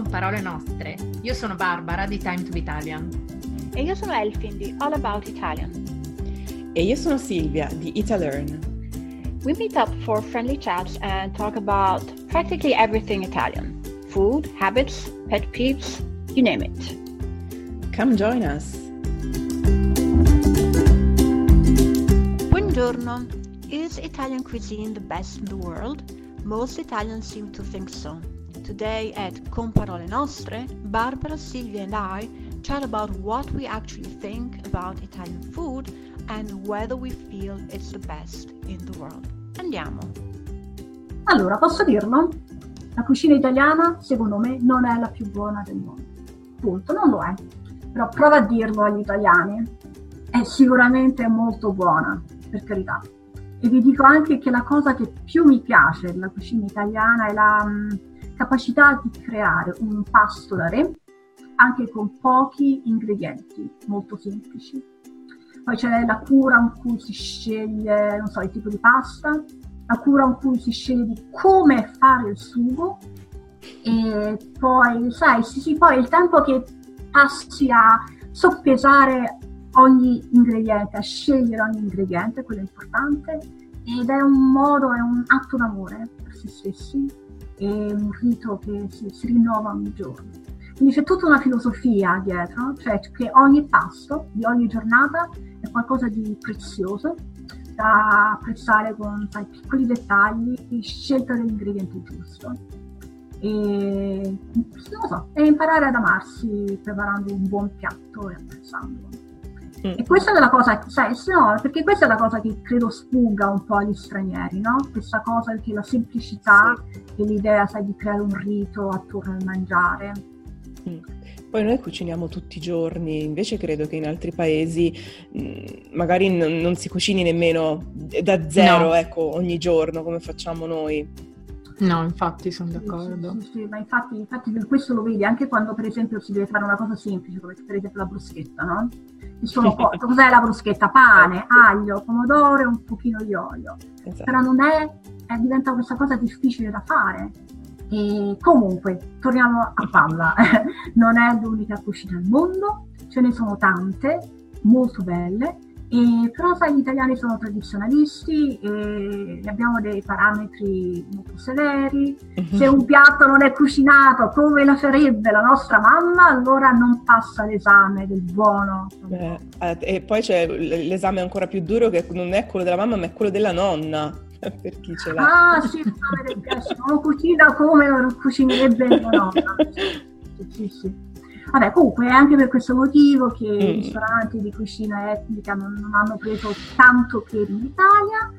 con parole nostre. Io sono Barbara di Time to be Italian. E io sono Elfin di All About Italian. E io sono Silvia di Italearn. We meet up for friendly chats and talk about practically everything Italian. Food, habits, pet peeves, you name it. Come join us. Buongiorno. Is Italian cuisine the best in the world? Most Italians seem to think so. Today at Con Parole Nostre, Barbara, Silvia and I chat about what we actually think about Italian food and whether we feel it's the best in the world. Andiamo. Allora, posso dirlo? La cucina italiana, secondo me, non è la più buona del mondo. Punto, non lo è. Però prova a dirlo agli italiani. È sicuramente molto buona, per carità. E vi dico anche che la cosa che più mi piace della cucina italiana è la mh, capacità di creare un pasto da re anche con pochi ingredienti molto semplici. Poi c'è la cura in cui si sceglie, non so, il tipo di pasta, la cura in cui si sceglie di come fare il sugo e poi, sai, sì, sì, poi il tempo che passi a soppesare ogni ingrediente, a scegliere ogni ingrediente, quello è importante, ed è un modo, è un atto d'amore per se stessi, è un rito che si, si rinnova ogni giorno. Quindi c'è tutta una filosofia dietro, cioè che ogni pasto di ogni giornata è qualcosa di prezioso da apprezzare con sai, piccoli dettagli, scelta dell'ingrediente giusto. E so, e imparare ad amarsi preparando un buon piatto e apprezzandolo. Mm. E questa è la cosa, sai, no, perché questa è la cosa che credo sfugga un po' agli stranieri, no? Questa cosa che la semplicità sì. e l'idea, sai, di creare un rito attorno al mangiare. Mm. Poi noi cuciniamo tutti i giorni, invece credo che in altri paesi mh, mm, magari n- non si cucini nemmeno da zero, no. ecco, ogni giorno come facciamo noi. No, infatti sono d'accordo. Sì, sì, sì, ma infatti, infatti per questo lo vedi anche quando per esempio si deve fare una cosa semplice, come per esempio la bruschetta, no? Sono po- cos'è la bruschetta? Pane, aglio, pomodoro e un pochino di olio. Esatto. Però non è, è, diventa questa cosa difficile da fare. E comunque, torniamo a palla, non è l'unica cucina al mondo, ce ne sono tante, molto belle, e, però sai, gli italiani sono tradizionalisti e abbiamo dei parametri molto severi. Mhm. Se un piatto non è cucinato come la farebbe la nostra mamma, allora non passa l'esame del buono. Eh, e poi c'è l'esame ancora più duro che non è quello della mamma, ma è quello della nonna. per chi ce l'ha. Ah, sì, non cucina come non cucinerebbe mia nonna. Sì, sì, sì. Vabbè, comunque è anche per questo motivo che mm. i ristoranti di cucina etnica non, non hanno preso tanto piede in Italia,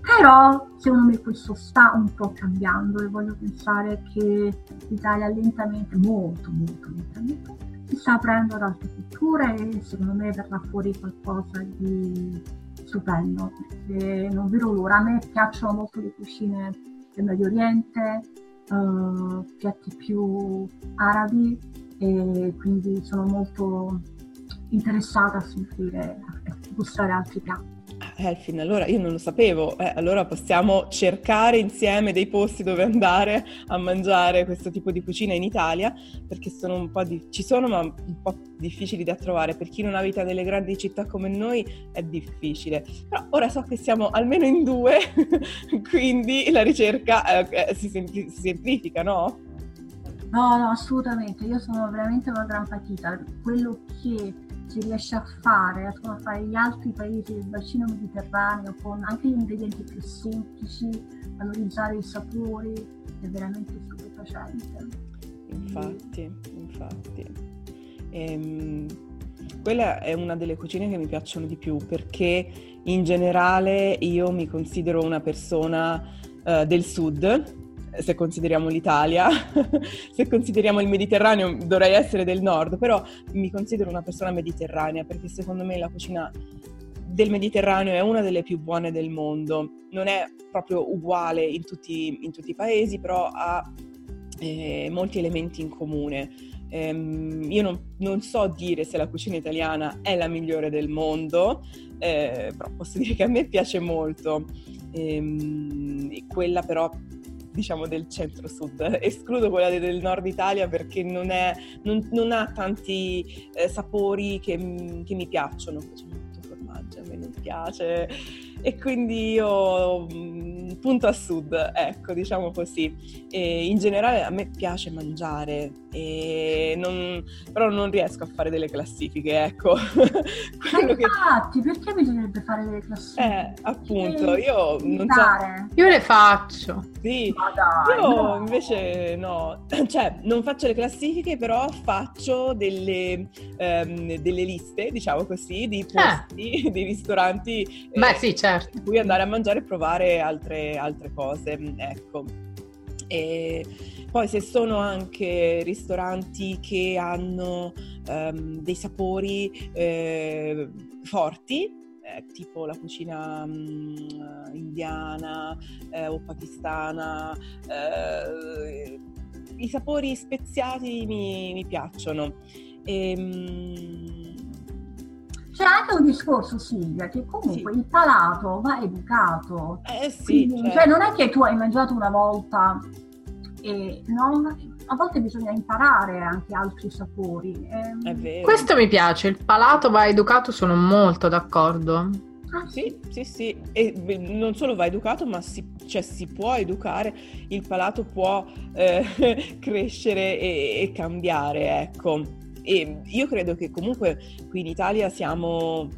però secondo me questo sta un po' cambiando e voglio pensare che l'Italia lentamente, molto molto lentamente, si sta aprendo ad altre culture e secondo me verrà fuori qualcosa di stupendo, perché non vedo l'ora. A me piacciono molto le cucine del Medio Oriente, uh, piatti più arabi e quindi sono molto interessata a sentire, a gustare altri piatti. Elfin, allora io non lo sapevo, eh, allora possiamo cercare insieme dei posti dove andare a mangiare questo tipo di cucina in Italia, perché sono di... ci sono ma un po' difficili da trovare, per chi non abita nelle grandi città come noi è difficile, però ora so che siamo almeno in due, quindi la ricerca eh, si, sempl- si semplifica, no? No, no, assolutamente, io sono veramente una gran patita, quello che si riesce a fare, a fare gli altri paesi del bacino mediterraneo con anche gli ingredienti più semplici, valorizzare i sapori, è veramente stupefacente. Infatti, infatti. Ehm, quella è una delle cucine che mi piacciono di più perché in generale io mi considero una persona uh, del sud, se consideriamo l'Italia, se consideriamo il Mediterraneo dovrei essere del nord, però mi considero una persona mediterranea perché secondo me la cucina del Mediterraneo è una delle più buone del mondo. Non è proprio uguale in tutti, in tutti i paesi, però ha eh, molti elementi in comune. Um, io non, non, so dire se la cucina italiana è la migliore del mondo, eh, però posso dire che a me piace molto. Um, quella però diciamo del centro-sud. Escludo quella del nord Italia perché non, è, non, non ha tanti eh, sapori che, che, mi piacciono. C'è molto formaggio, a me non piace e quindi io mm, punto a sud, ecco, diciamo così. E in generale a me piace mangiare, non, però non riesco a fare delle classifiche, ecco. Infatti, che... perché bisognerebbe fare delle classifiche? Eh, appunto, io non so... Io le faccio. Sì, dai, io no. invece no. Cioè, non faccio le classifiche, però faccio delle, um, delle liste, diciamo così, di eh. posti, eh. di ristoranti. Beh, eh, sì, certo. In cui andare a mangiare e provare altre, altre cose, ecco. E poi se sono anche ristoranti che hanno um, dei sapori eh, forti, eh, tipo la cucina um, indiana eh, o pakistana, eh, i sapori speziati mi, mi piacciono. E, um, c'è anche un discorso, Silvia, che comunque sì. il palato va educato. Eh sì. Quindi, certo. Cioè non è che tu hai mangiato una volta e no, a volte bisogna imparare anche altri sapori. Eh, Questo mi piace, il palato va educato, sono molto d'accordo. Ah, sì, sì, sì, e non solo va educato, ma si, cioè, si può educare, il palato può eh, crescere e, e cambiare, ecco. E io credo che comunque qui in Italia siamo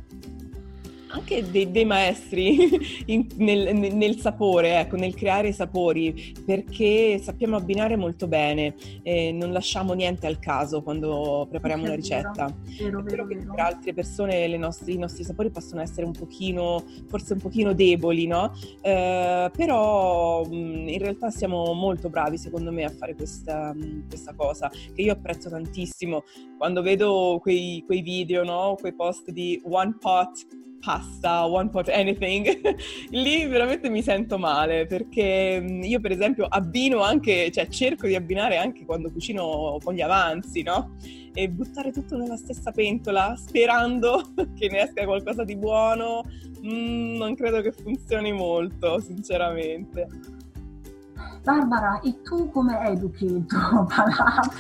anche dei, dei maestri in, nel, nel, sapore, ecco, nel creare i sapori, perché sappiamo abbinare molto bene e non lasciamo niente al caso quando prepariamo una ricetta. Vero, È vero, che per altre persone nostre, i nostri sapori possono essere un pochino, forse un pochino deboli, no? Eh, però in realtà siamo molto bravi, secondo me, a fare questa, questa cosa, che io apprezzo tantissimo. Quando vedo quei, quei video, no? Quei post di One Pot pasta, one pot anything, lì veramente mi sento male perché mm, io per esempio abbino anche, cioè cerco di abbinare anche quando cucino con gli avanzi, no? E buttare tutto nella stessa pentola sperando che ne esca qualcosa di buono, mm, non credo che funzioni molto, sinceramente. Barbara, e tu come educhi il tuo palato?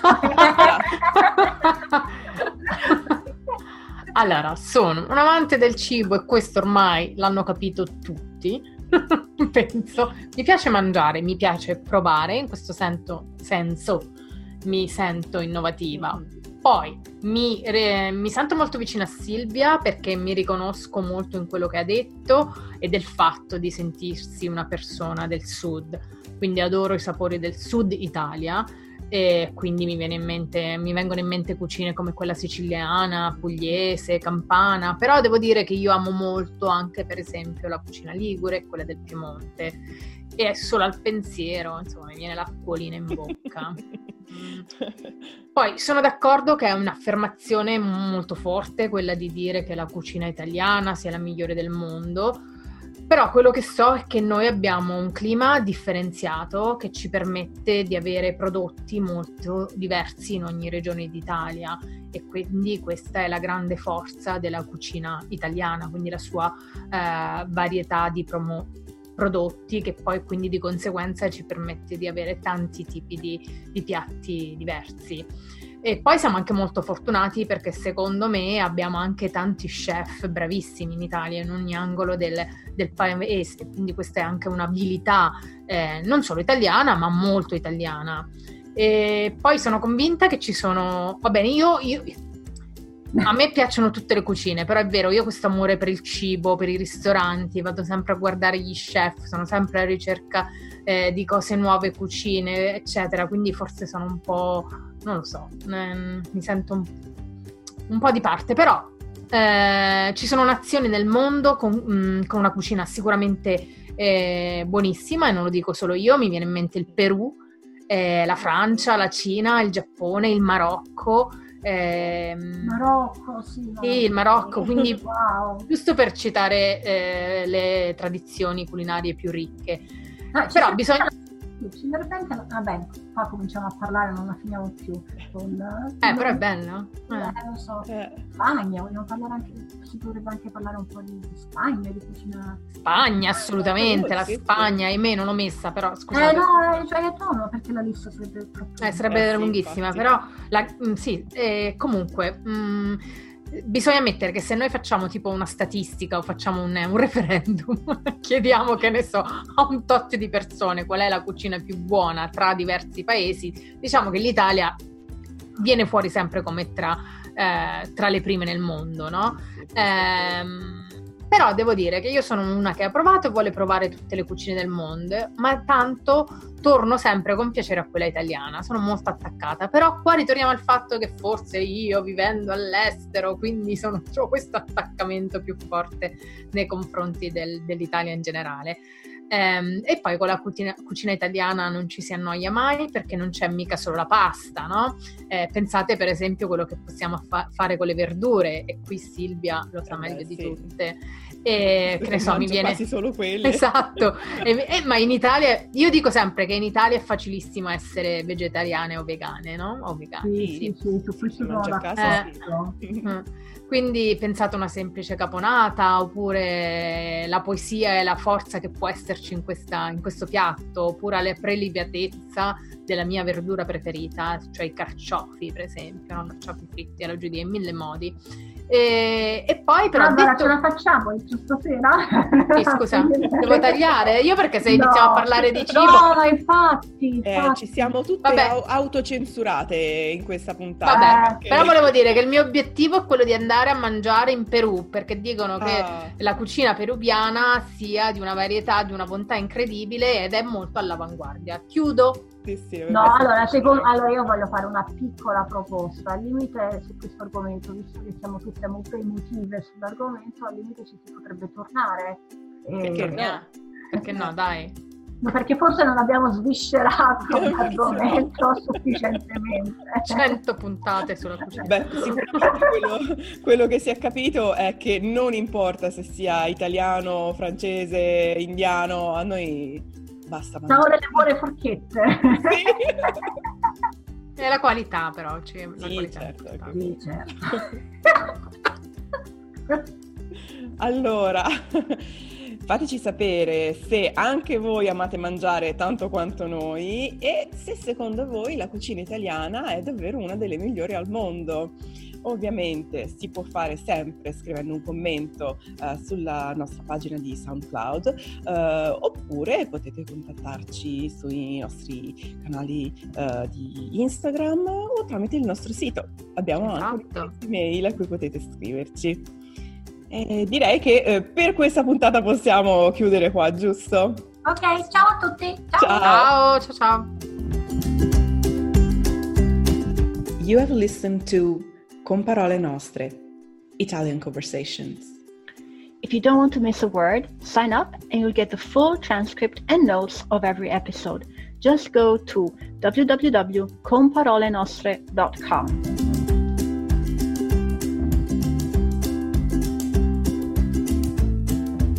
Allora, sono un amante del cibo e questo ormai l'hanno capito tutti, penso. Mi piace mangiare, mi piace provare, in questo sento, senso mi sento innovativa. Poi mi, re, mi, sento molto vicina a Silvia perché mi riconosco molto in quello che ha detto e del fatto di sentirsi una persona del sud. Quindi adoro i sapori del sud Italia e quindi mi, in mente, mi, vengono in mente cucine come quella siciliana, pugliese, campana, però devo dire che io amo molto anche per esempio la cucina ligure e quella del Piemonte e solo al pensiero, insomma, mi viene l'acquolina in bocca. Poi sono d'accordo che è un'affermazione molto forte quella di dire che la cucina italiana sia la migliore del mondo, però quello che so è che noi abbiamo un clima differenziato che ci permette di avere prodotti molto diversi in ogni regione d'Italia e quindi questa è la grande forza della cucina italiana, quindi la sua eh, varietà di promo- prodotti che poi quindi di conseguenza ci permette di avere tanti tipi di, di piatti diversi. E poi siamo anche molto fortunati perché secondo me abbiamo anche tanti chef bravissimi in Italia, in ogni angolo del, del paese, quindi questa è anche un'abilità eh, non solo italiana ma molto italiana. E poi sono convinta che ci sono, va bene, io, io a me piacciono tutte le cucine, però è vero, io ho questo amore per il cibo, per i ristoranti, vado sempre a guardare gli chef, sono sempre alla ricerca eh, di cose nuove, cucine, eccetera, quindi forse sono un po', non lo so, eh, mi sento un, un, po' di parte, però eh, ci sono nazioni nel mondo con, mh, mm, con una cucina sicuramente eh, buonissima e non lo dico solo io, mi viene in mente il Perù, eh, la Francia, la Cina, il Giappone, il Marocco, eh, Marocco, sì, sì, il Marocco, quindi wow. giusto per citare eh, le tradizioni culinarie più ricche. Ah, Però bisogna... verrebbe anche, vabbè, qua cominciamo a parlare, non la finiamo più. Con, eh, però è bello. Eh, eh lo so. Eh. Spagna, vogliamo parlare anche, si potrebbe anche parlare un po' di, Spagna, di cucina. Spagna, assolutamente, la Spagna, ahimè non l'ho messa, però scusate. Eh no, cioè, no, perché la lista sarebbe troppo... Eh, sarebbe eh, lunghissima, sì, però, la, mh, mm, sì, eh, comunque... Mh, mm, bisogna ammettere che se noi facciamo tipo una statistica o facciamo un, un referendum, chiediamo che ne so a un tot di persone qual è la cucina più buona tra diversi paesi, diciamo che l'Italia viene fuori sempre come tra, eh, tra le prime nel mondo, no? Ehm, però devo dire che io sono una che ha provato e vuole provare tutte le cucine del mondo, ma tanto torno sempre con piacere a quella italiana, sono molto attaccata. Però qua ritorniamo al fatto che forse io vivendo all'estero, quindi sono, ho questo attaccamento più forte nei confronti del, dell'Italia in generale. Ehm, e poi con la cucina, cucina, italiana non ci si annoia mai perché non c'è mica solo la pasta, no? Eh, pensate per esempio a quello che possiamo fa- fare con le verdure e qui Silvia lo sa eh meglio di sì. tutte. E che ne so, mi viene quasi solo quelle. Esatto. e, e, ma in Italia io dico sempre che in Italia è facilissimo essere vegetariane o vegane, no? O vegani. Sì, sì, sì, su questo sono d'accordo. Eh, quindi pensate a una semplice caponata, oppure la poesia e la forza che può esserci in, questa, in questo piatto, oppure la prelibatezza della mia verdura preferita, cioè i carciofi, per esempio, no? carciofi fritti alla giudia in mille modi. E, e poi però. Allora detto... ce la facciamo stasera? Eh, scusa, devo tagliare? Io perché se no. iniziamo a parlare di cibo. No, infatti. Eh, infatti. ci siamo tutte Vabbè. autocensurate in questa puntata. Vabbè, perché... però volevo dire che il mio obiettivo è quello di andare a mangiare in Perù, perché dicono ah. che la cucina peruviana sia di una varietà, di una bontà incredibile ed è molto all'avanguardia. Chiudo. Sì, sì, no, allora, secondo, allora, io voglio fare una piccola proposta. Al limite su questo argomento, visto che siamo tutte molto emotive sull'argomento, al limite ci si potrebbe tornare. Perché eh, no? Perché no, dai. Ma perché forse non abbiamo sviscerato l'argomento sufficientemente. 100 puntate sulla cucina. Beh, sicuramente quello, quello, che si è capito è che non importa se sia italiano, francese, indiano, a noi basta. Siamo delle buone forchette. Sì. È la qualità però, cioè, la sì, qualità certo, sì, certo. allora, fateci sapere se anche voi amate mangiare tanto quanto noi e se secondo voi la cucina italiana è davvero una delle migliori al mondo. Ovviamente si può fare sempre scrivendo un commento uh, sulla nostra pagina di SoundCloud uh, oppure potete contattarci sui nostri canali uh, di Instagram o tramite il nostro sito. Abbiamo esatto. anche un'email a cui potete scriverci. E direi che eh, per questa puntata possiamo chiudere qua, giusto? Ok, ciao a tutti. Ciao. Ciao, ciao, ciao. You have listened to Con Parole Nostre, Italian Conversations. If you don't want to miss a word, sign up and you'll get the full transcript and notes of every episode. Just go to www.comparolenostre.com.